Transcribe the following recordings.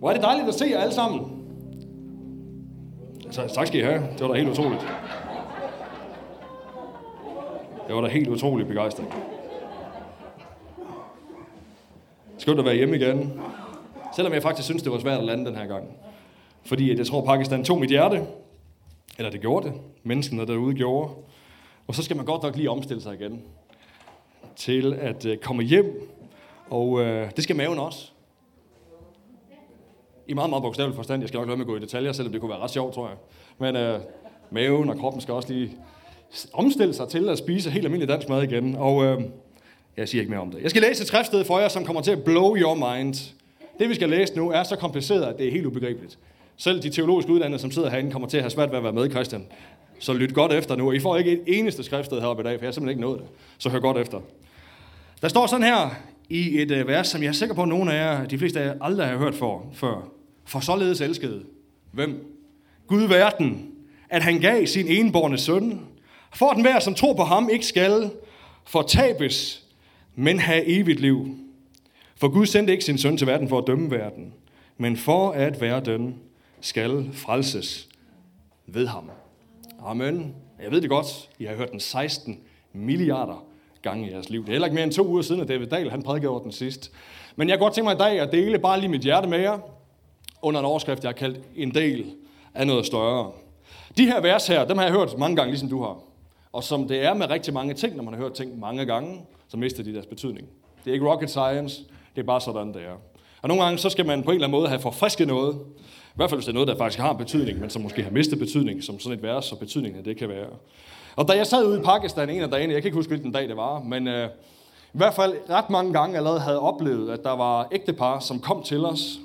Hvor er det dejligt at se jer alle sammen. Så, tak skal I have. Det var da helt utroligt. Det var da helt utroligt begejstret. Skønt at være hjemme igen. Selvom jeg faktisk synes, det var svært at lande den her gang. Fordi jeg tror, Pakistan tog mit hjerte. Eller det gjorde det. Menneskene derude gjorde. Og så skal man godt nok lige omstille sig igen. Til at øh, komme hjem. Og øh, det skal maven også. I meget, meget bogstavelig forstand. Jeg skal nok lade med at gå i detaljer, selvom det kunne være ret sjovt, tror jeg. Men øh, maven og kroppen skal også lige omstille sig til at spise helt almindelig dansk mad igen. Og øh, jeg siger ikke mere om det. Jeg skal læse et skriftsted for jer, som kommer til at blow your mind. Det vi skal læse nu er så kompliceret, at det er helt ubegribeligt. Selv de teologiske uddannede, som sidder herinde, kommer til at have svært ved at være med, Christian. Så lyt godt efter nu. I får ikke et eneste skriftsted heroppe i dag, for jeg har simpelthen ikke nået det. Så hør godt efter. Der står sådan her i et øh, vers, som jeg er sikker på, at nogle af jer, de fleste af jer, aldrig har hørt for, før. For således elskede. Hvem? Gud verden, at han gav sin enborne søn, for at den hver, som tror på ham, ikke skal fortabes, men have evigt liv. For Gud sendte ikke sin søn til verden for at dømme verden, men for at verden skal frelses ved ham. Amen. Jeg ved det godt. I har hørt den 16 milliarder gange i jeres liv. Det er heller ikke mere end to uger siden, at David Dahl han prædikede over den sidst. Men jeg kan godt tænke mig i dag at dele bare lige mit hjerte med jer, under en overskrift, jeg har kaldt en del af noget større. De her vers her, dem har jeg hørt mange gange, ligesom du har. Og som det er med rigtig mange ting, når man har hørt ting mange gange, så mister de deres betydning. Det er ikke rocket science, det er bare sådan, det er. Og nogle gange, så skal man på en eller anden måde have forfrisket noget. I hvert fald, hvis det er noget, der faktisk har betydning, men som måske har mistet betydning, som sådan et vers så betydningen af det kan være. Og da jeg sad ude i Pakistan en af dagene, jeg kan ikke huske, hvilken dag det var, men øh, i hvert fald ret mange gange allerede havde oplevet, at der var ægtepar, som kom til os,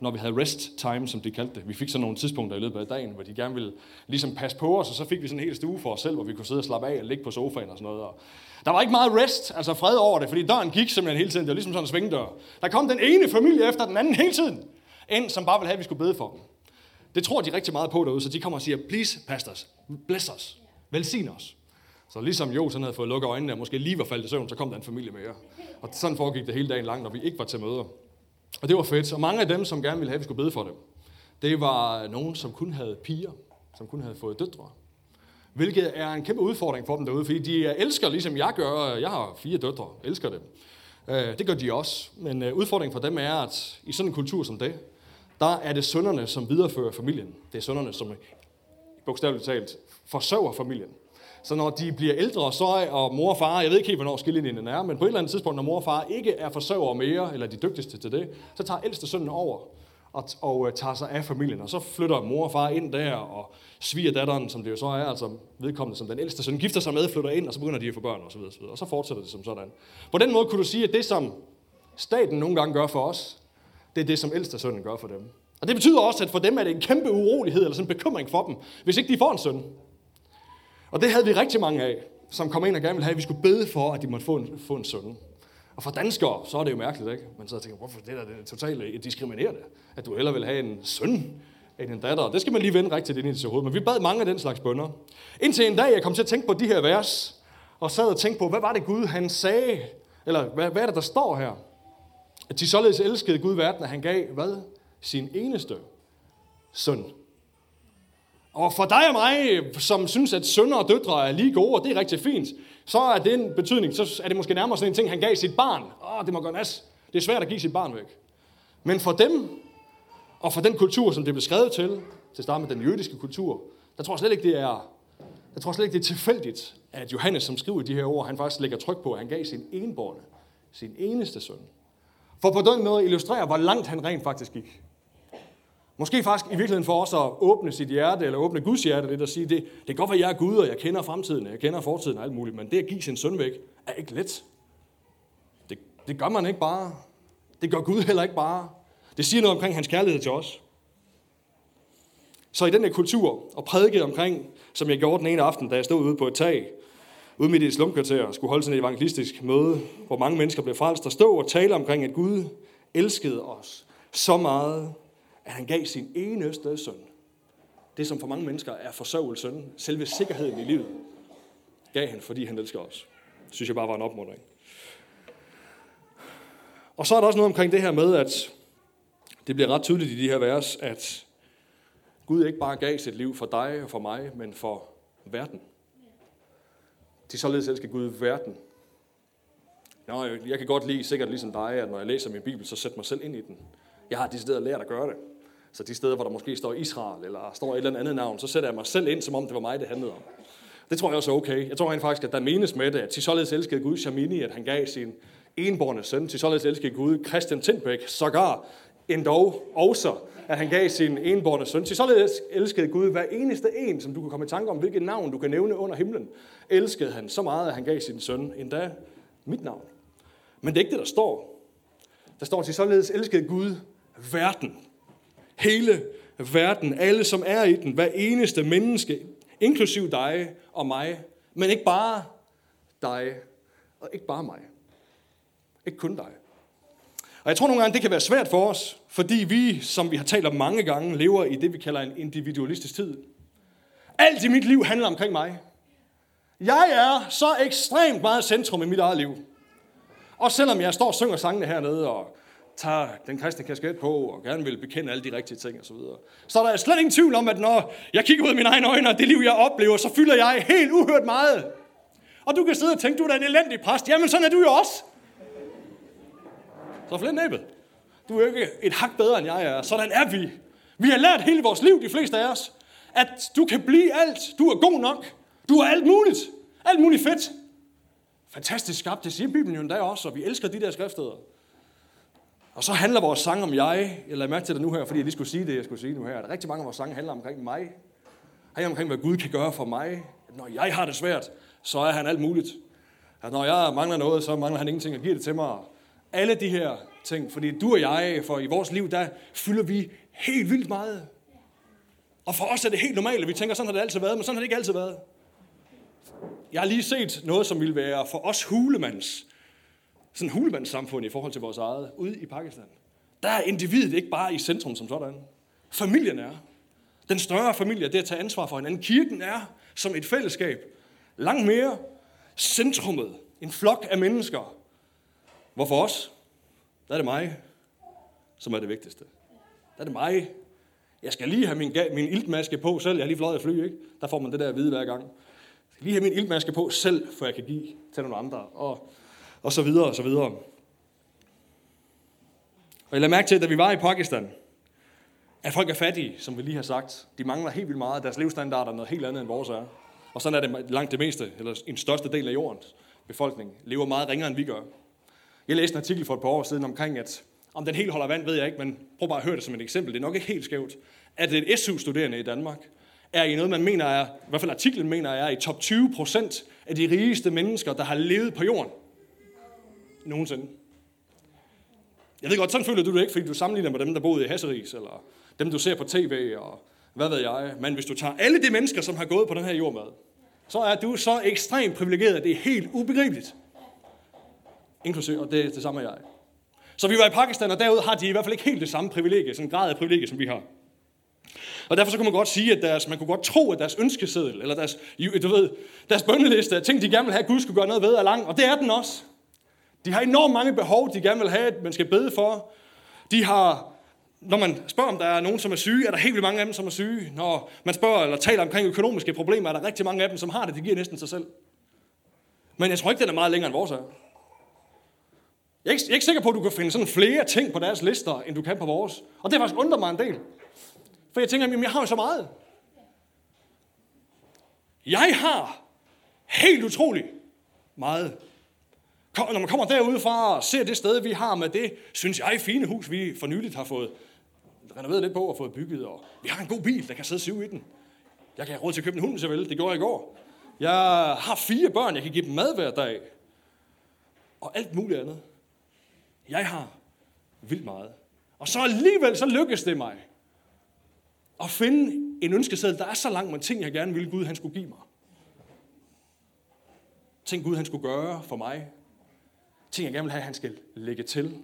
når vi havde rest time, som de kaldte det. Vi fik sådan nogle tidspunkter i løbet af dagen, hvor de gerne ville ligesom passe på os, og så fik vi sådan en hel stue for os selv, hvor vi kunne sidde og slappe af og ligge på sofaen og sådan noget. Og der var ikke meget rest, altså fred over det, fordi døren gik simpelthen hele tiden. Det var ligesom sådan en svingdør. Der kom den ene familie efter den anden hele tiden, ind, som bare ville have, at vi skulle bede for dem. Det tror de rigtig meget på derude, så de kommer og siger, please, pastors, bless os, velsign os. Så ligesom Jo sådan havde fået lukket øjnene og måske lige var faldet i søvn, så kom der en familie mere. Og sådan foregik det hele dagen lang, når vi ikke var til møder. Og det var fedt. Og mange af dem, som gerne ville have, at vi skulle bede for dem, det var nogen, som kun havde piger, som kun havde fået døtre. Hvilket er en kæmpe udfordring for dem derude, fordi de elsker, ligesom jeg gør, jeg har fire døtre, elsker dem. Øh, det gør de også. Men øh, udfordringen for dem er, at i sådan en kultur som det, der er det sønderne, som viderefører familien. Det er sønderne, som bogstaveligt talt forsøger familien. Så når de bliver ældre, så er og mor og far, jeg ved ikke helt, hvornår skillelinjen er, men på et eller andet tidspunkt, når mor og far ikke er forsørger mere, eller de dygtigste til det, så tager ældste sønnen over og, og øh, tager sig af familien. Og så flytter mor og far ind der, og sviger datteren, som det jo så er, altså vedkommende som den ældste søn, gifter sig med, flytter ind, og så begynder de at få børn osv. Og, så videre, og så fortsætter det som sådan. På den måde kunne du sige, at det, som staten nogle gange gør for os, det er det, som ældste sønnen gør for dem. Og det betyder også, at for dem er det en kæmpe urolighed, eller sådan en bekymring for dem, hvis ikke de får en søn. Og det havde vi rigtig mange af, som kom ind og gerne ville have, at vi skulle bede for, at de måtte få en, få en søn. Og for danskere, så er det jo mærkeligt, ikke? Man så tænker, hvorfor det der det er totalt øh, diskriminerende, at du heller vil have en søn end en datter. Det skal man lige vende rigtigt ind i sit hoved. Men vi bad mange af den slags bønder. Indtil en dag, jeg kom til at tænke på de her vers, og sad og tænkte på, hvad var det Gud, han sagde? Eller hvad, hvad er det, der står her? At de således elskede Gud verden, at han gav, hvad? Sin eneste søn. Og for dig og mig, som synes, at sønner og døtre er lige gode, og det er rigtig fint, så er det en betydning, så er det måske nærmere sådan en ting, han gav sit barn. Åh, oh, det må gå nas. Det er svært at give sit barn væk. Men for dem, og for den kultur, som det blev skrevet til, til at starte med den jødiske kultur, der tror jeg slet ikke, det er, jeg tror slet ikke, det er tilfældigt, at Johannes, som skriver de her ord, han faktisk lægger tryk på, at han gav sin enborne, sin eneste søn. For på den måde illustrerer, hvor langt han rent faktisk gik. Måske faktisk i virkeligheden for os at åbne sit hjerte, eller åbne Guds hjerte lidt og sige, det, det kan godt være, at jeg er Gud, og jeg kender fremtiden, jeg kender fortiden og alt muligt, men det at give sin søn væk, er ikke let. Det, det gør man ikke bare. Det gør Gud heller ikke bare. Det siger noget omkring hans kærlighed til os. Så i den her kultur, og prædike omkring, som jeg gjorde den ene aften, da jeg stod ude på et tag, ude midt i et slumkvarter, skulle holde sådan et evangelistisk møde, hvor mange mennesker blev frelst, og stå og tale omkring, at Gud elskede os så meget, at han gav sin eneste søn. Det, som for mange mennesker er forsørgelsen, selve sikkerheden i livet, gav han, fordi han elsker os. Det synes jeg bare var en opmuntring. Og så er der også noget omkring det her med, at Det bliver ret tydeligt i de her vers, at Gud ikke bare gav sit liv for dig og for mig, men for verden. De således elsker Gud verden. Nå, jeg kan godt lide, sikkert ligesom dig, at når jeg læser min bibel, så sætter mig selv ind i den. Jeg har decideret lært at gøre det. Så de steder, hvor der måske står Israel, eller står et eller andet navn, så sætter jeg mig selv ind, som om det var mig, det handlede om. Det tror jeg også er okay. Jeg tror rent faktisk, at der menes med det, at til således elskede Gud Shamini, at han gav sin enborne søn. Til således elskede Gud Christian Tindbæk, sågar endog også, at han gav sin enborne søn. Til således elskede Gud hver eneste en, som du kan komme i tanke om, hvilket navn du kan nævne under himlen. Elskede han så meget, at han gav sin søn, endda mit navn. Men det er ikke det, der står. Der står til således elskede Gud verden. Hele verden, alle som er i den, hver eneste menneske, inklusiv dig og mig, men ikke bare dig, og ikke bare mig. Ikke kun dig. Og jeg tror nogle gange, det kan være svært for os, fordi vi, som vi har talt om mange gange, lever i det, vi kalder en individualistisk tid. Alt i mit liv handler omkring mig. Jeg er så ekstremt meget centrum i mit eget liv. Og selvom jeg står og synger sangene hernede, og tager den kristne kasket på, og gerne vil bekende alle de rigtige ting osv., så, videre, så er slet ingen tvivl om, at når jeg kigger ud af mine egne øjne, og det liv, jeg oplever, så fylder jeg helt uhørt meget. Og du kan sidde og tænke, du er da en elendig præst. Jamen, sådan er du jo også. Så flere næbet. Du er ikke et hak bedre, end jeg er. Sådan er vi. Vi har lært hele vores liv, de fleste af os, at du kan blive alt. Du er god nok. Du er alt muligt. Alt muligt fedt. Fantastisk skabt, det siger Bibelen jo endda også, og vi elsker de der skriftsteder. Og så handler vores sang om jeg. Jeg lader mærke til det nu her, fordi jeg lige skulle sige det, jeg skulle sige nu her. At rigtig mange af vores sange handler omkring mig. Handler omkring, hvad Gud kan gøre for mig. At når jeg har det svært, så er han alt muligt. At når jeg mangler noget, så mangler han ingenting og giver det til mig. Alle de her ting. Fordi du og jeg, for i vores liv, der fylder vi helt vildt meget. Og for os er det helt normalt, at vi tænker, sådan har det altid været, men sådan har det ikke altid været. Jeg har lige set noget, som ville være for os hulemands, sådan hulemandssamfund i forhold til vores eget, ude i Pakistan. Der er individet ikke bare i centrum som sådan. Familien er. Den større familie, det at tage ansvar for hinanden. Kirken er som et fællesskab. Langt mere centrummet. En flok af mennesker. Hvorfor os? Der er det mig, som er det vigtigste. Der er det mig. Jeg skal lige have min, min iltmaske på selv. Jeg har lige fløjet fly, ikke? Der får man det der at vide hver gang lige have min iltmaske på selv, for jeg kan give til nogle andre, og, og så videre, og så videre. Og jeg lader mærke til, at da vi var i Pakistan, at folk er fattige, som vi lige har sagt. De mangler helt vildt meget. Deres levestandard er noget helt andet, end vores er. Og sådan er det langt det meste, eller en største del af jordens befolkning, lever meget ringere, end vi gør. Jeg læste en artikel for et par år siden omkring, at om den helt holder vand, ved jeg ikke, men prøv bare at høre det som et eksempel. Det er nok ikke helt skævt. At et SU-studerende i Danmark er i noget, man mener er, i hvert fald artiklen mener er, i top 20 procent af de rigeste mennesker, der har levet på jorden. Nogensinde. Jeg ved godt, sådan føler du det ikke, fordi du sammenligner med dem, der boede i Hasseris, eller dem, du ser på tv, og hvad ved jeg. Men hvis du tager alle de mennesker, som har gået på den her jord med, så er du så ekstremt privilegeret, at det er helt ubegribeligt. Inklusiv, og det, det samme jeg. Så vi var i Pakistan, og derude har de i hvert fald ikke helt det samme privilegie, sådan en grad af privilegie, som vi har. Og derfor så kunne man godt sige, at deres, man kunne godt tro, at deres ønskeseddel, eller deres, du ved, deres bønneliste, ting, de gerne vil have, at Gud skulle gøre noget ved, er lang. Og det er den også. De har enormt mange behov, de gerne vil have, at man skal bede for. De har, når man spørger, om der er nogen, som er syge, er der helt vildt mange af dem, som er syge. Når man spørger eller taler omkring økonomiske problemer, er der rigtig mange af dem, som har det. Det giver næsten sig selv. Men jeg tror ikke, den er meget længere end vores er. Jeg er, ikke, jeg er ikke sikker på, at du kan finde sådan flere ting på deres lister, end du kan på vores. Og det har faktisk undret mig en del. For jeg tænker, jamen jeg har jo så meget. Jeg har helt utroligt meget. Når man kommer derudefra og ser det sted, vi har med det, synes jeg, fine hus, vi for nyligt har fået renoveret lidt på og fået bygget. Og vi har en god bil, der kan sidde syv i den. Jeg kan have råd til at købe en hund, så vel. Det gjorde jeg i går. Jeg har fire børn, jeg kan give dem mad hver dag. Og alt muligt andet. Jeg har vildt meget. Og så alligevel, så lykkes det mig at finde en ønskeseddel, der er så langt med ting, jeg gerne ville Gud, han skulle give mig. Ting Gud, han skulle gøre for mig. Ting, jeg gerne vil have, han skal lægge til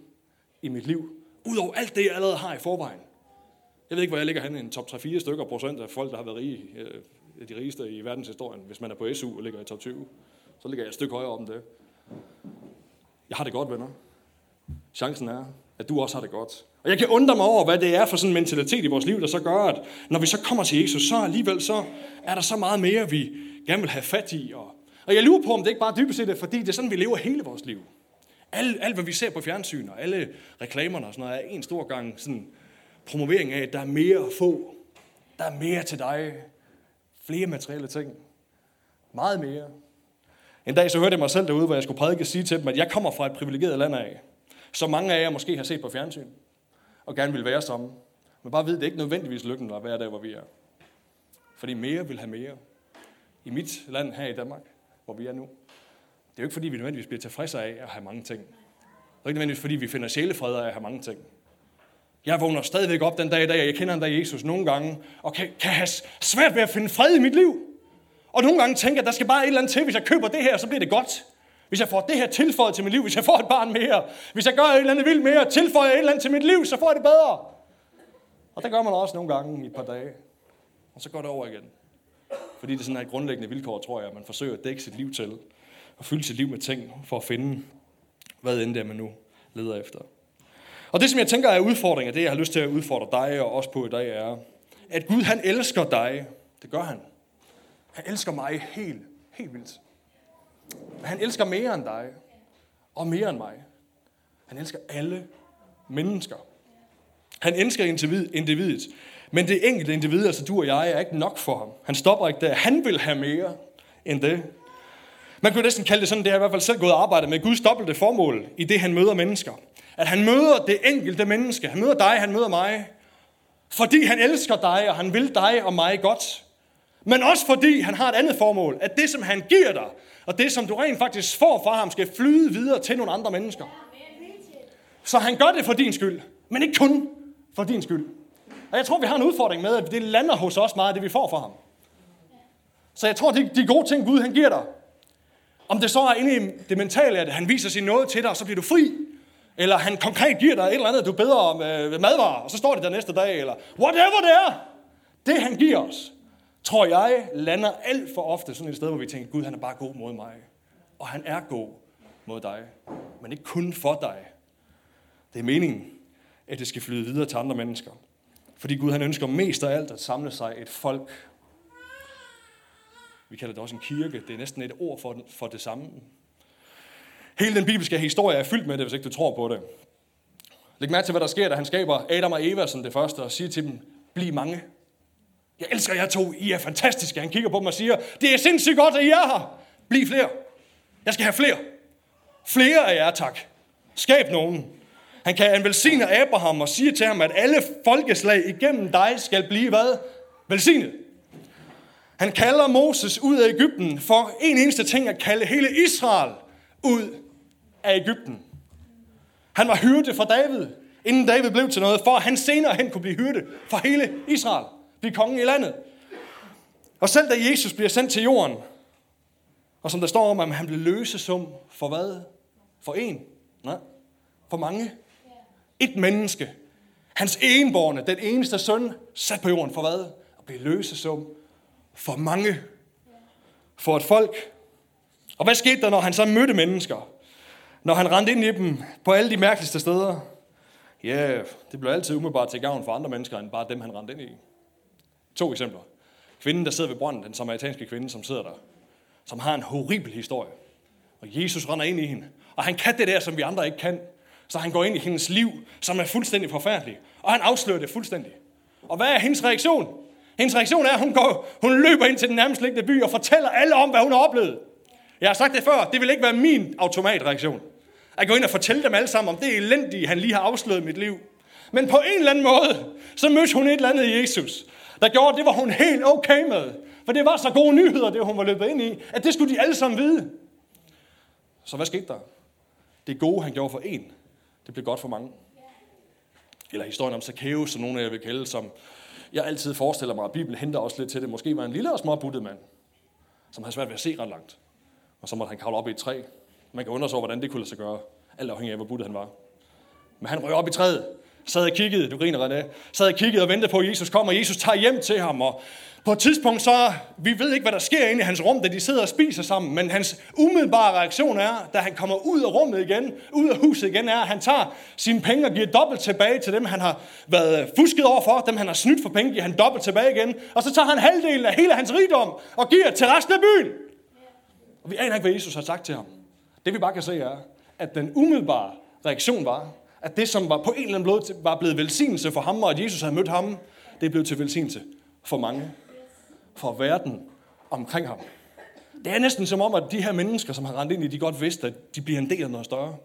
i mit liv. Udover alt det, jeg allerede har i forvejen. Jeg ved ikke, hvor jeg ligger han En top 3-4 stykker procent af folk, der har været rige, øh, de rigeste i verdenshistorien. Hvis man er på SU og ligger i top 20, så ligger jeg et stykke højere om end det. Jeg har det godt, venner. Chancen er, at du også har det godt. Og jeg kan undre mig over, hvad det er for sådan en mentalitet i vores liv, der så gør, at når vi så kommer til Jesus, så alligevel så er der så meget mere, vi gerne vil have fat i. Og, og jeg lurer på, om det ikke bare dybest set er, fordi det er sådan, vi lever hele vores liv. Alt, alt hvad vi ser på fjernsyn, og alle reklamerne og sådan noget, er en stor gang sådan promovering af, at der er mere at få. Der er mere til dig. Flere materielle ting. Meget mere. En dag så hørte jeg mig selv derude, hvor jeg skulle prædike sige til dem, at jeg kommer fra et privilegeret land af. Så mange af jer måske har set på fjernsyn, og gerne vil være som. Men bare ved, det ikke nødvendigvis lykken at være der, hvor vi er. Fordi mere vil have mere. I mit land her i Danmark, hvor vi er nu. Det er jo ikke fordi, vi nødvendigvis bliver tilfredse af at have mange ting. Det er ikke nødvendigvis fordi, vi finder sjælefred af at have mange ting. Jeg vågner stadigvæk op den dag i dag, og jeg kender en dag Jesus nogle gange, og kan, kan have svært ved at finde fred i mit liv. Og nogle gange tænker jeg, der skal bare et eller andet til, hvis jeg køber det her, så bliver det godt. Hvis jeg får det her tilføjet til mit liv, hvis jeg får et barn mere, hvis jeg gør et eller andet vildt mere, tilføjer et eller andet til mit liv, så får jeg det bedre. Og det gør man også nogle gange i et par dage. Og så går det over igen. Fordi det er sådan et grundlæggende vilkår, tror jeg, at man forsøger at dække sit liv til. Og fylde sit liv med ting for at finde, hvad end det er, man nu leder efter. Og det, som jeg tænker er udfordringen, det jeg har lyst til at udfordre dig og os på i dag, er, at Gud han elsker dig. Det gør han. Han elsker mig helt, helt vildt. Han elsker mere end dig, og mere end mig. Han elsker alle mennesker. Han elsker individet, men det enkelte individ, altså du og jeg, er ikke nok for ham. Han stopper ikke der. Han vil have mere end det. Man kunne næsten kalde det sådan, det er i hvert fald selv gået og arbejdet med Guds dobbelte formål i det, han møder mennesker. At han møder det enkelte menneske. Han møder dig, han møder mig. Fordi han elsker dig, og han vil dig og mig godt. Men også fordi han har et andet formål. At det, som han giver dig, og det, som du rent faktisk får fra ham, skal flyde videre til nogle andre mennesker. Så han gør det for din skyld. Men ikke kun for din skyld. Og jeg tror, vi har en udfordring med, at det lander hos os meget, det vi får fra ham. Så jeg tror, de, de gode ting, Gud han giver dig, om det så er inde i det mentale, at han viser sin noget til dig, og så bliver du fri, eller han konkret giver dig et eller andet, du beder om øh, madvarer, og så står det der næste dag, eller whatever det er. Det han giver os, tror jeg, lander alt for ofte sådan et sted, hvor vi tænker, Gud han er bare god mod mig. Og han er god mod dig, men ikke kun for dig. Det er meningen, at det skal flyde videre til andre mennesker. Fordi Gud han ønsker mest af alt at samle sig et folk. Vi kalder det også en kirke. Det er næsten et ord for, for det samme. Hele den bibelske historie er fyldt med det, hvis ikke du tror på det. Læg mærke til, hvad der sker, da han skaber Adam og Eva som det første, og siger til dem, bliv mange. Jeg elsker jer to, I er fantastiske. Han kigger på dem og siger, det er sindssygt godt, at I er her. Bliv flere. Jeg skal have flere. Flere af jer, tak. Skab nogen. Han kan han velsigne Abraham og siger til ham, at alle folkeslag igennem dig skal blive hvad? Velsignet. Han kalder Moses ud af Ægypten for en eneste ting at kalde hele Israel ud af Ægypten. Han var hyrde for David, inden David blev til noget, for at han senere hen kunne blive hyrde for hele Israel, blive kongen i landet. Og selv da Jesus bliver sendt til jorden, og som der står om, at han blev løsesum for hvad? For en? Nej, for mange. Et menneske. Hans enborne, den eneste søn, sat på jorden for hvad? At blive løsesum for mange. For et folk. Og hvad skete der, når han så mødte mennesker? Når han rendte ind i dem på alle de mærkeligste steder? Ja, det blev altid umiddelbart til gavn for andre mennesker, end bare dem, han rendte ind i. To eksempler. Kvinden, der sidder ved brønden, den samaritanske kvinde, som sidder der, som har en horribel historie. Og Jesus render ind i hende. Og han kan det der, som vi andre ikke kan. Så han går ind i hendes liv, som er fuldstændig forfærdelig. Og han afslører det fuldstændig. Og hvad er hendes reaktion? Hendes reaktion er, at hun, går, hun løber ind til den nærmest liggende by og fortæller alle om, hvad hun har oplevet. Jeg har sagt det før, det vil ikke være min automatreaktion. At gå ind og fortælle dem alle sammen om det elendige, han lige har afsløret mit liv. Men på en eller anden måde, så mødte hun et eller andet i Jesus, der gjorde, at det var hun helt okay med. For det var så gode nyheder, det hun var løbet ind i, at det skulle de alle sammen vide. Så hvad skete der? Det gode, han gjorde for en, det blev godt for mange. Eller historien om Zacchaeus, som nogle af jer vil kalde, som jeg altid forestiller mig, at Bibelen henter også lidt til det. Måske var en lille og småbuttet mand, som havde svært ved at se ret langt. Og så måtte han kravle op i et træ. Man kan undre sig over, hvordan det kunne lade sig gøre, alt afhængig af, hvor buttet han var. Men han røg op i træet, sad og kiggede, du griner René, sad og kiggede og ventede på, at Jesus kom, og Jesus tager hjem til ham, og på et tidspunkt så, vi ved ikke, hvad der sker inde i hans rum, da de sidder og spiser sammen, men hans umiddelbare reaktion er, da han kommer ud af rummet igen, ud af huset igen, er, at han tager sine penge og giver dobbelt tilbage til dem, han har været fusket over for, dem han har snydt for penge, giver han dobbelt tilbage igen, og så tager han halvdelen af hele hans rigdom og giver til resten af byen. Og vi aner ikke, hvad Jesus har sagt til ham. Det vi bare kan se er, at den umiddelbare reaktion var, at det, som var på en eller anden måde var blevet velsignelse for ham, og at Jesus havde mødt ham, det blev til velsignelse for mange for verden omkring ham. Det er næsten som om, at de her mennesker, som har rendt ind i, de godt vidste, at de bliver en del af noget større.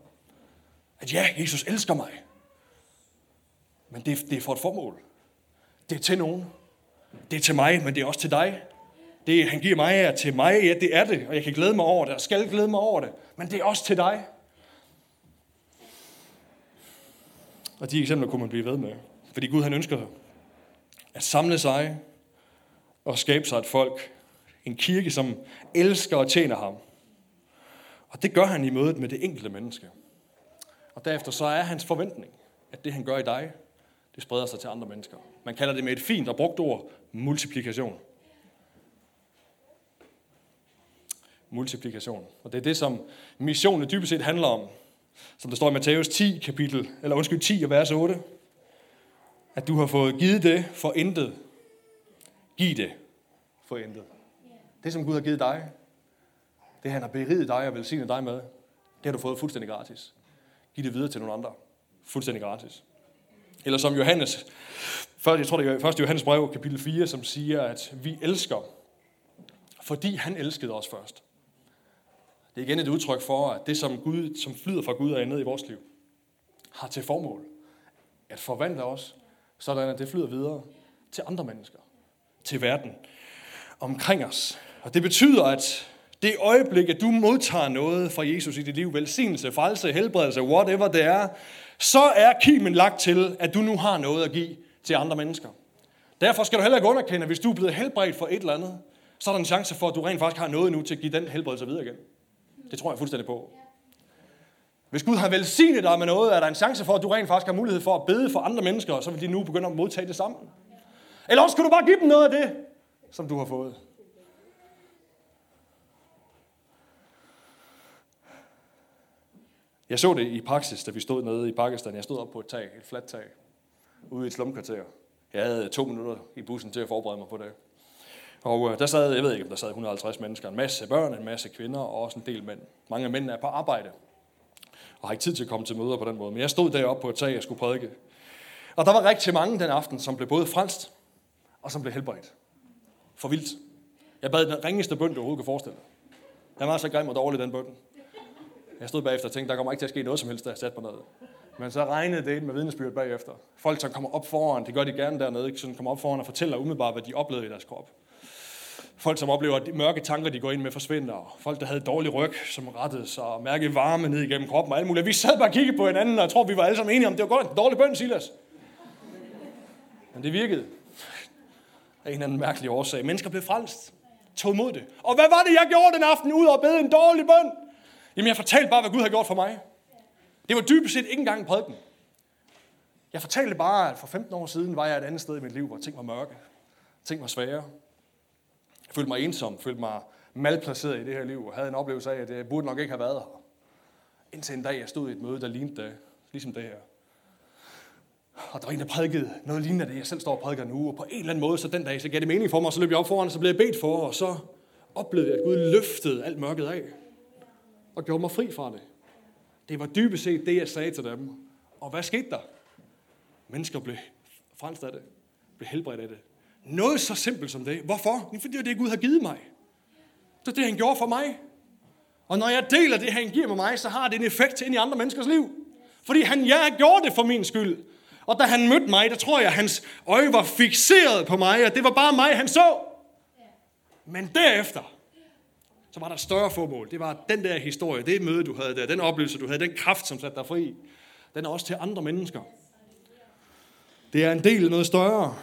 At ja, Jesus elsker mig. Men det, det er for et formål. Det er til nogen. Det er til mig, men det er også til dig. Det, han giver mig er til mig, ja, det er det, og jeg kan glæde mig over det, og skal glæde mig over det. Men det er også til dig. Og de eksempler kunne man blive ved med. Fordi Gud han ønsker at samle sig og skabe sig et folk, en kirke, som elsker og tjener ham. Og det gør han i mødet med det enkelte menneske. Og derefter så er hans forventning, at det han gør i dig, det spreder sig til andre mennesker. Man kalder det med et fint og brugt ord, multiplikation. Multiplikation. Og det er det, som missionen dybest set handler om. Som der står i Matthæus 10, kapitel, eller undskyld, 10 og vers 8. At du har fået givet det for intet, Giv det for intet. Det, som Gud har givet dig, det han har beriget dig og velsignet dig med, det har du fået fuldstændig gratis. Giv det videre til nogle andre. Fuldstændig gratis. Eller som Johannes, først, jeg tror det er først Johannes brev, kapitel 4, som siger, at vi elsker, fordi han elskede os først. Det er igen et udtryk for, at det, som, Gud, som flyder fra Gud og andet i vores liv, har til formål at forvandle os, sådan at det flyder videre til andre mennesker til verden omkring os. Og det betyder, at det øjeblik, at du modtager noget fra Jesus i dit liv, velsignelse, frelse, helbredelse, whatever det er, så er kimen lagt til, at du nu har noget at give til andre mennesker. Derfor skal du heller ikke underkende, at hvis du er blevet helbredt for et eller andet, så er der en chance for, at du rent faktisk har noget nu til at give den helbredelse videre igen. Det tror jeg fuldstændig på. Hvis Gud har velsignet dig med noget, er der en chance for, at du rent faktisk har mulighed for at bede for andre mennesker, og så vil de nu begynde at modtage det sammen. Eller også kan du bare give dem noget af det, som du har fået. Jeg så det i praksis, da vi stod nede i Pakistan. Jeg stod op på et tag, et fladt tag, ude i et slumkvarter. Jeg havde to minutter i bussen til at forberede mig på det. Og øh, der sad, jeg ved ikke, om der sad 150 mennesker, en masse børn, en masse kvinder og også en del mænd. Mange af mændene er på arbejde og har ikke tid til at komme til møder på den måde. Men jeg stod deroppe på et tag, jeg skulle prædike. Og der var rigtig mange den aften, som blev både frelst og som blev helbredt. For vildt. Jeg bad den ringeste bøn, du overhovedet kan forestille dig. Den var så grim og dårlig, den bøn. Jeg stod bagefter og tænkte, der kommer ikke til at ske noget som helst, da jeg satte mig ned. Men så regnede det ind med vidnesbyrd bagefter. Folk, som kommer op foran, det gør de gerne dernede, ikke? Sådan kommer op foran og fortæller umiddelbart, hvad de oplevede i deres krop. Folk, som oplever, at de mørke tanker, de går ind med, forsvinder. Folk, der havde dårlig ryg, som rettede sig og mærkede varme ned igennem kroppen og alt muligt. Vi sad bare og kiggede på hinanden, og jeg tror, vi var alle sammen enige om, det var godt en dårlig bøn, Silas. Men det virkede af en eller anden mærkelig årsag. Mennesker blev frelst. Tog imod det. Og hvad var det, jeg gjorde den aften, ud og bede en dårlig bøn? Jamen, jeg fortalte bare, hvad Gud havde gjort for mig. Det var dybest set ikke engang en prædiken. Jeg fortalte bare, at for 15 år siden var jeg et andet sted i mit liv, hvor ting var mørke. Ting var svære. Jeg følte mig ensom, følte mig malplaceret i det her liv, og havde en oplevelse af, at jeg burde nok ikke have været her. Indtil en dag, jeg stod i et møde, der lignede det, ligesom det her. Og der var en, der prædikede noget lignende det, jeg selv står og prædiker nu. Og på en eller anden måde, så den dag, så gav det mening for mig, og så løb jeg op foran, og så blev jeg bedt for, og så oplevede jeg, at Gud løftede alt mørket af. Og gjorde mig fri fra det. Det var dybest set det, jeg sagde til dem. Og hvad skete der? Mennesker blev frelst af det. Blev helbredt af det. Noget så simpelt som det. Hvorfor? Fordi det er det, Gud har givet mig. Det er det, han gjorde for mig. Og når jeg deler det, han giver med mig, så har det en effekt ind i andre menneskers liv. Fordi han, ja, gjorde det for min skyld. Og da han mødte mig, der tror jeg, at hans øje var fixeret på mig, og det var bare mig, han så. Men derefter, så var der et større formål. Det var den der historie, det møde, du havde der, den oplevelse, du havde, den kraft, som satte dig fri. Den er også til andre mennesker. Det er en del af noget større.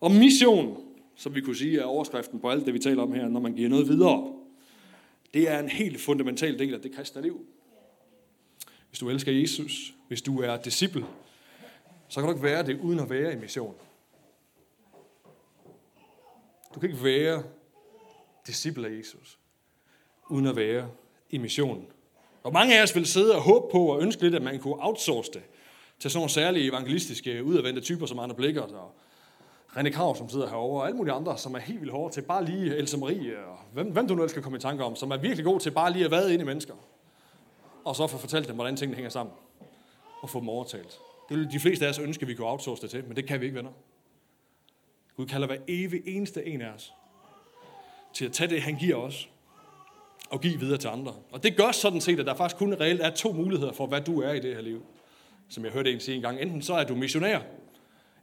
Og mission, som vi kunne sige er overskriften på alt det, vi taler om her, når man giver noget videre, det er en helt fundamental del af det kristne liv. Hvis du elsker Jesus, hvis du er disciple, så kan du ikke være det uden at være i mission. Du kan ikke være disciple af Jesus, uden at være i mission. Og mange af os vil sidde og håbe på og ønske lidt, at man kunne outsource det til sådan nogle særlige evangelistiske, udadvendte typer som Arne Blikker og René Krav, som sidder herovre, og alle mulige andre, som er helt vildt hårde til bare lige Else Marie, og hvem, hvem du nu ellers skal komme i tanke om, som er virkelig god til bare lige at vade ind i mennesker. Og så få fortalt dem, hvordan tingene hænger sammen. Og få dem overtalt. Det vil de fleste af os ønske, at vi kunne outsource det til, men det kan vi ikke, venner. Gud kalder hver evig eneste en af os til at tage det, han giver os, og give videre til andre. Og det gør sådan set, at der faktisk kun reelt er to muligheder for, hvad du er i det her liv. Som jeg hørte en sige en gang. Enten så er du missionær,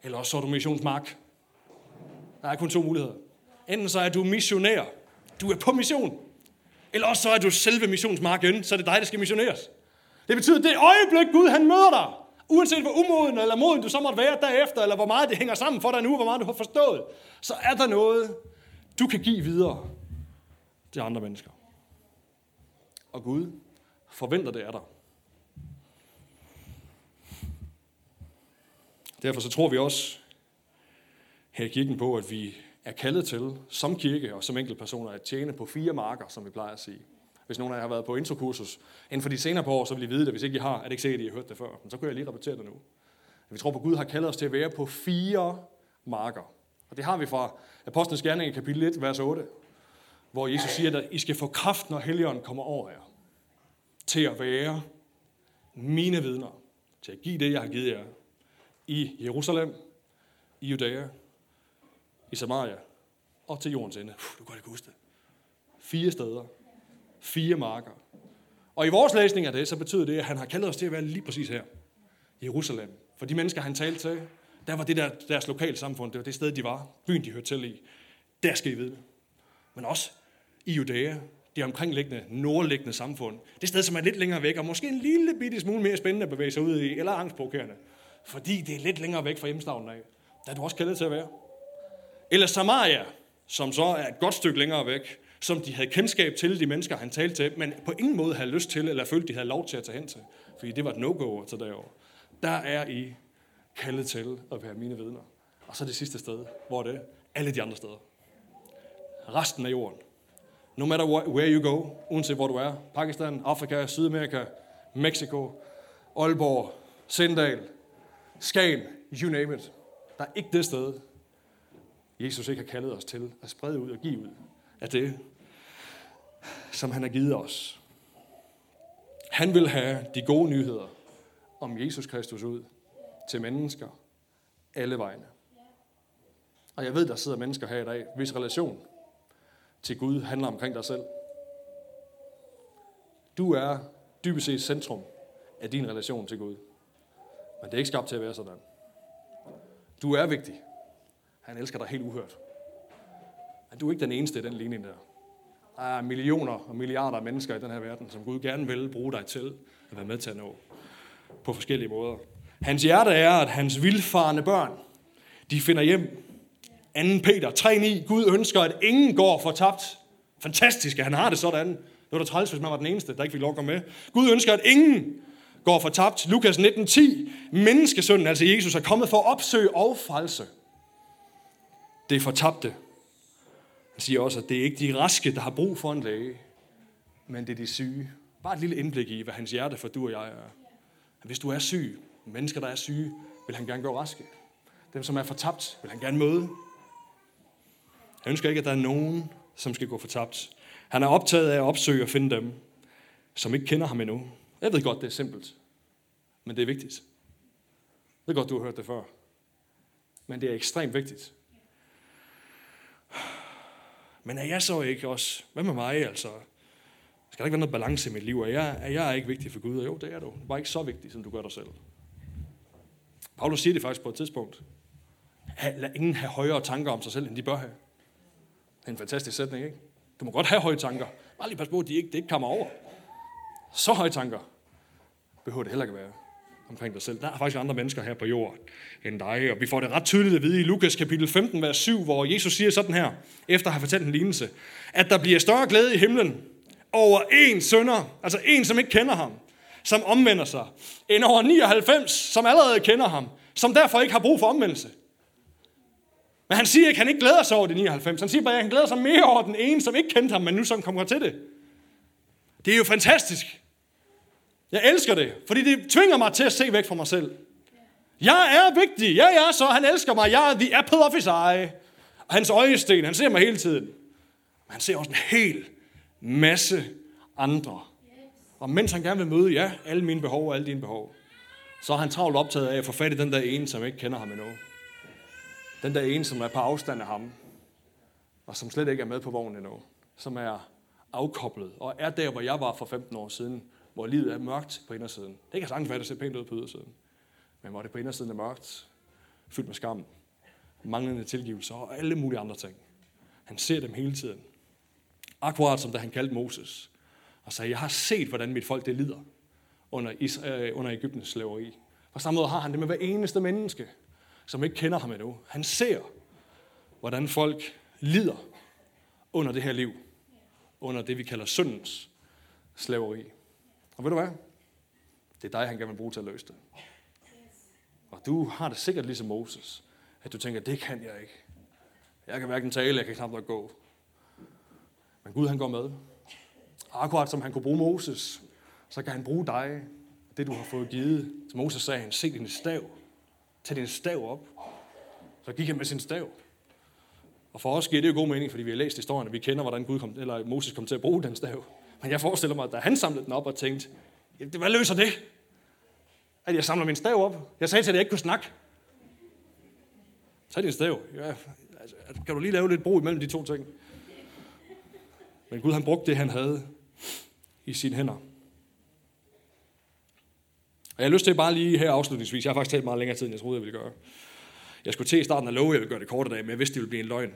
eller også så er du missionsmark. Der er kun to muligheder. Enten så er du missionær, du er på mission, eller også så er du selve missionsmarken, så er det dig, der skal missioneres. Det betyder, at det øjeblik Gud han møder dig, uanset hvor umoden eller moden du så måtte være derefter, eller hvor meget det hænger sammen for dig nu, hvor meget du har forstået, så er der noget, du kan give videre til andre mennesker. Og Gud forventer det af dig. Derfor så tror vi også her i kirken på, at vi er kaldet til som kirke og som enkeltpersoner at tjene på fire marker, som vi plejer at sige. Hvis nogen af jer har været på introkursus inden for de senere par år, så vil I vide det. Hvis ikke I har, er det ikke sikkert, at I har hørt det før. Men så kan jeg lige repetere det nu. Vi tror på, at Gud har kaldet os til at være på fire marker. Og det har vi fra Apostlenes Gerning i kapitel 1, vers 8, hvor Jesus siger, at I skal få kraft, når Helligånden kommer over jer. Til at være mine vidner. Til at give det, jeg har givet jer. I Jerusalem, i Judæa, i Samaria og til jordens ende. Puh, du kan ikke huske det. Fire steder. Fire marker. Og i vores læsning af det, så betyder det, at han har kaldet os til at være lige præcis her. I Jerusalem. For de mennesker, han talte til, der var det der, deres lokale samfund, det var det sted, de var, byen, de hørte til i. Der skal I vide Men også i Judæa, det omkringliggende, nordliggende samfund. Det sted, som er lidt længere væk, og måske en lille bitte smule mere spændende at bevæge sig ud i, eller angstprovokerende. Fordi det er lidt længere væk fra hjemstavnen af. Der er du også kaldet til at være. Eller Samaria, som så er et godt stykke længere væk, som de havde kendskab til, de mennesker, han talte til, men på ingen måde havde lyst til, eller følte, de havde lov til at tage hen til. Fordi det var et no-go at tage derover. Der er I kaldet til at være mine vidner. Og så det sidste sted, hvor er det alle de andre steder. Resten af jorden. No matter where you go, uanset hvor du er. Pakistan, Afrika, Sydamerika, Mexico, Aalborg, Sendal, Skagen, you name it. Der er ikke det sted, Jesus ikke har kaldet os til at sprede ud og give ud af det, som han har givet os. Han vil have de gode nyheder om Jesus Kristus ud til mennesker alle vegne. Og jeg ved, der sidder mennesker her i dag, hvis relation til Gud handler omkring dig selv. Du er dybest set centrum af din relation til Gud. Men det er ikke skabt til at være sådan. Du er vigtig. Han elsker dig helt uhørt. Men du er ikke den eneste i den ligning der. Er millioner og milliarder af mennesker i den her verden, som Gud gerne vil bruge dig til at være med til at nå på forskellige måder. Hans hjerte er, at hans vildfarende børn, de finder hjem. 2. Peter 3.9. Gud ønsker, at ingen går fortabt. Fantastisk, at han har det sådan. Det var da træls, hvis man var den eneste, der ikke fik lov at komme med. Gud ønsker, at ingen går fortabt. Lukas 19.10. Menneskesønnen, altså Jesus, er kommet for at opsøge og frelse det er fortabte. Han siger også, at det er ikke de raske, der har brug for en læge, men det er de syge. Bare et lille indblik i, hvad hans hjerte for du og jeg er. Hvis du er syg, mennesker, der er syge, vil han gerne gøre raske. Dem, som er fortabt, vil han gerne møde. Jeg ønsker ikke, at der er nogen, som skal gå fortabt. Han er optaget af at opsøge og finde dem, som ikke kender ham endnu. Jeg ved godt, det er simpelt, men det er vigtigt. Jeg ved godt, du har hørt det før. Men det er ekstremt vigtigt. Men er jeg så ikke også? Hvad med mig, altså? Skal der ikke være noget balance i mit liv? Er jeg, er jeg ikke vigtig for Gud? Og jo, det er du. Bare ikke så vigtig, som du gør dig selv. Paulus siger det faktisk på et tidspunkt. Lad ingen have højere tanker om sig selv, end de bør have. Det er en fantastisk sætning, ikke? Du må godt have høje tanker. Bare lige pas på, at de ikke, det ikke kommer over. Så høje tanker behøver det heller ikke være omkring dig selv. Der er faktisk andre mennesker her på jorden end dig. Og vi får det ret tydeligt at vide i Lukas kapitel 15, vers 7, hvor Jesus siger sådan her, efter at have fortalt en lignelse, at der bliver større glæde i himlen over en sønder, altså en, som ikke kender ham, som omvender sig, end over 99, som allerede kender ham, som derfor ikke har brug for omvendelse. Men han siger ikke, at han ikke glæder sig over de 99. Han siger bare, at han glæder sig mere over den ene, som ikke kendte ham, men nu som kommer til det. Det er jo fantastisk. Jeg elsker det, fordi det tvinger mig til at se væk fra mig selv. Jeg er vigtig. Ja, ja, så han elsker mig. Jeg er the apple of his eye. Og hans øjesten, han ser mig hele tiden. Men han ser også en hel masse andre. Og mens han gerne vil møde, ja, alle mine behov og alle dine behov, så er han travlt optaget af at få fat i den der ene, som ikke kender ham endnu. Den der ene, som er på afstand af ham, og som slet ikke er med på vognen endnu. Som er afkoblet, og er der, hvor jeg var for 15 år siden, hvor livet er mørkt på indersiden. Det kan sagtens være, at det ser pænt ud på ydersiden. Men hvor det på indersiden er mørkt, fyldt med skam, manglende tilgivelse og alle mulige andre ting. Han ser dem hele tiden. Akkurat som da han kaldte Moses og sagde, jeg har set, hvordan mit folk det lider under, øh, under Ægyptens slaveri. På samme måde har han det med hver eneste menneske, som ikke kender ham endnu. Han ser, hvordan folk lider under det her liv. Under det, vi kalder syndens slaveri. Og ved du hvad? Det er dig, han gerne vil bruge til at løse det. Og du har det sikkert ligesom Moses, at du tænker, det kan jeg ikke. Jeg kan hverken tale, jeg kan knap nok gå. Men Gud han går med. Og akkurat som han kunne bruge Moses, så kan han bruge dig, det du har fået givet. Som Moses sagde han, se din stav. Tag din stav op. Så gik han med sin stav. Og for os giver det jo god mening, fordi vi har læst historien, og vi kender, hvordan Gud kom, eller Moses kom til at bruge den stav. Men jeg forestiller mig, at da han samlede den op og tænkte, hvad løser det? At jeg samler min stav op. Jeg sagde til dig, at jeg ikke kunne snakke. Tag din stav. Ja, altså, kan du lige lave lidt bro imellem de to ting? Men Gud han brugte det, han havde i sine hænder. Og jeg har lyst til bare lige her afslutningsvis, jeg har faktisk talt meget længere tid, end jeg troede, jeg ville gøre. Jeg skulle til i starten af love, jeg ville gøre det kort i dag, men jeg vidste, det ville blive en løgn.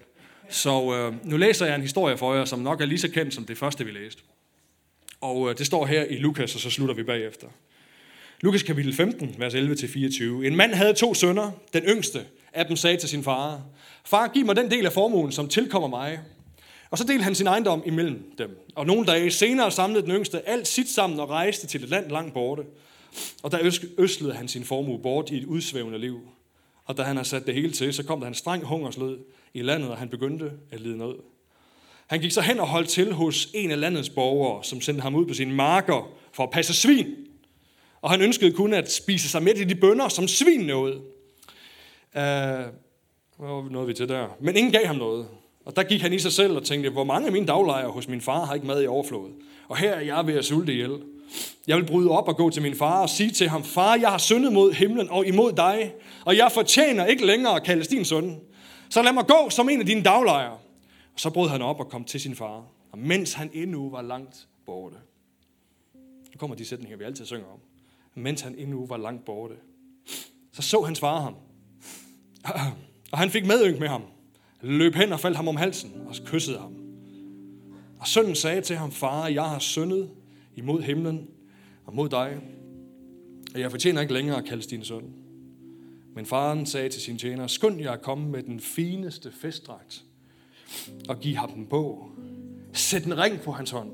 Så øh, nu læser jeg en historie for jer, som nok er lige så kendt som det første, vi læste. Og øh, det står her i Lukas, og så slutter vi bagefter. Lukas kapitel 15, vers 11-24. En mand havde to sønner. Den yngste af dem sagde til sin far, Far, giv mig den del af formuen, som tilkommer mig. Og så delte han sin ejendom imellem dem. Og nogle dage senere samlede den yngste alt sit sammen og rejste til et land langt borte. Og der østlede han sin formue bort i et udsvævende liv. Og da han havde sat det hele til, så kom der en streng hungerslød i landet, og han begyndte at lide noget. Han gik så hen og holdt til hos en af landets borgere, som sendte ham ud på sine marker for at passe svin. Og han ønskede kun at spise sig med i de bønder, som svin nåede. Uh, hvor nåede vi til der? Men ingen gav ham noget. Og der gik han i sig selv og tænkte, hvor mange af mine daglejere hos min far har ikke mad i overflod? Og her er jeg ved at sulte ihjel. Jeg vil bryde op og gå til min far og sige til ham, far, jeg har syndet mod himlen og imod dig, og jeg fortjener ikke længere at kaldes din søn. Så lad mig gå som en af dine daglejere. Og så brød han op og kom til sin far, og mens han endnu var langt borte. Nu kommer de sætninger, vi altid synger om. Mens han endnu var langt borte. Så så hans far ham. Og han fik medynk med ham. Løb hen og faldt ham om halsen og kyssede ham. Og sønnen sagde til ham, far, jeg har syndet imod himlen og mod dig, og jeg fortjener ikke længere at kaldes din søn. Men faren sagde til sin tjener, skynd jer at komme med den fineste festdragt og giv ham den på. Sæt en ring på hans hånd.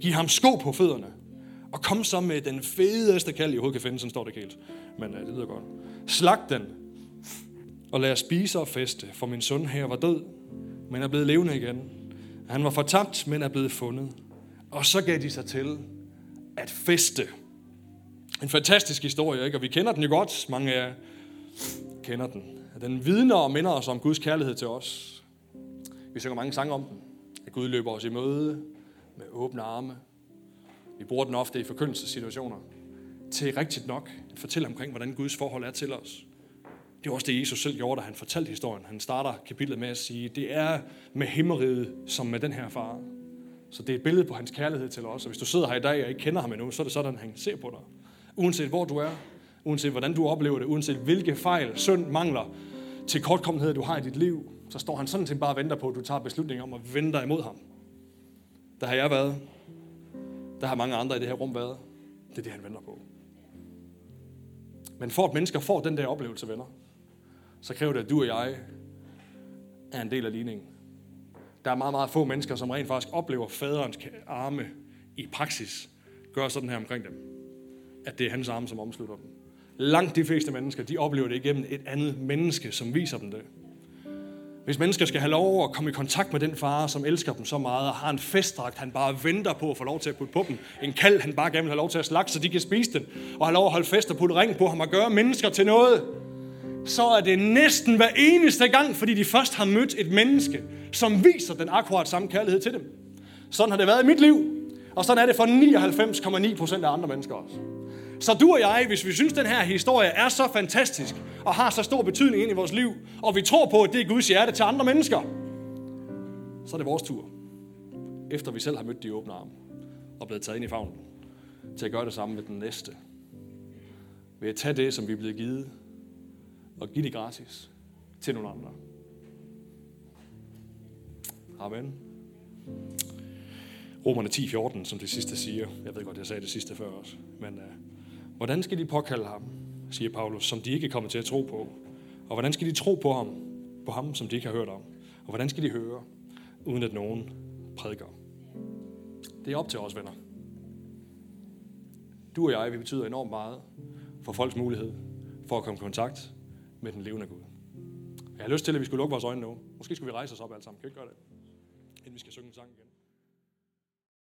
Giv ham sko på fødderne. Og kom så med den fedeste kald, I overhovedet kan finde, sådan står det ikke helt. Men øh, det lyder godt. Slag den, og lad os spise og feste, for min søn her var død, men er blevet levende igen. Han var fortabt, men er blevet fundet. Og så gav de sig til at feste. En fantastisk historie, ikke? Og vi kender den jo godt. Mange af jer kender den. Den vidner og minder os om Guds kærlighed til os. Vi synger mange sange om den. At Gud løber os i møde med åbne arme. Vi bruger den ofte i forkyndelsessituationer til rigtigt nok at fortælle omkring, hvordan Guds forhold er til os. Det er også det, Jesus selv gjorde, da han fortalte historien. Han starter kapitlet med at sige, det er med himmeriget som med den her far. Så det er et billede på hans kærlighed til os. Og hvis du sidder her i dag og ikke kender ham endnu, så er det sådan, han ser på dig. Uanset hvor du er, uanset hvordan du oplever det, uanset hvilke fejl, synd, mangler, til kortkommenhed, du har i dit liv, så står han sådan set bare og venter på, at du tager beslutning om at vende dig imod ham. Der har jeg været. Der har mange andre i det her rum været. Det er det, han venter på. Men for at mennesker får den der oplevelse, venner, så kræver det, at du og jeg er en del af ligningen. Der er meget, meget få mennesker, som rent faktisk oplever faderens arme i praksis, gør sådan her omkring dem. at det er hans arme, som omslutter dem. Langt de fleste mennesker, de oplever det igennem et andet menneske, som viser dem det. Hvis mennesker skal have lov at komme i kontakt med den far, som elsker dem så meget, og har en festdragt, han bare venter på at få lov til at putte på dem, en kald, han bare gerne vil have lov til at slagte, så de kan spise den, og have lov at holde fest og putte ring på ham og gøre mennesker til noget, så er det næsten hver eneste gang, fordi de først har mødt et menneske, som viser den akkurat samme kærlighed til dem. Sådan har det været i mit liv, og sådan er det for 99,9 procent af andre mennesker også. Så du og jeg, hvis vi synes, den her historie er så fantastisk, og har så stor betydning ind i vores liv, og vi tror på, at det er Guds hjerte til andre mennesker, så er det vores tur. Efter vi selv har mødt de åbne arme, og blevet taget ind i favnen, til at gøre det samme med den næste. Ved at tage det, som vi er blevet givet, og give det gratis til nogle andre. Amen. Romerne 10.14, som det sidste siger. Jeg ved godt, jeg sagde det sidste før også. Men uh, hvordan skal de påkalde ham, siger Paulus, som de ikke kommer til at tro på? Og hvordan skal de tro på ham, på ham, som de ikke har hørt om? Og hvordan skal de høre, uden at nogen prædiker? Det er op til os, venner. Du og jeg, vi betyder enormt meget for folks mulighed for at komme i kontakt med den levende Gud. Jeg har lyst til, at vi skulle lukke vores øjne nu. Måske skulle vi rejse os op alle sammen. Kan vi ikke gøre det? Inden vi skal synge en sang igen.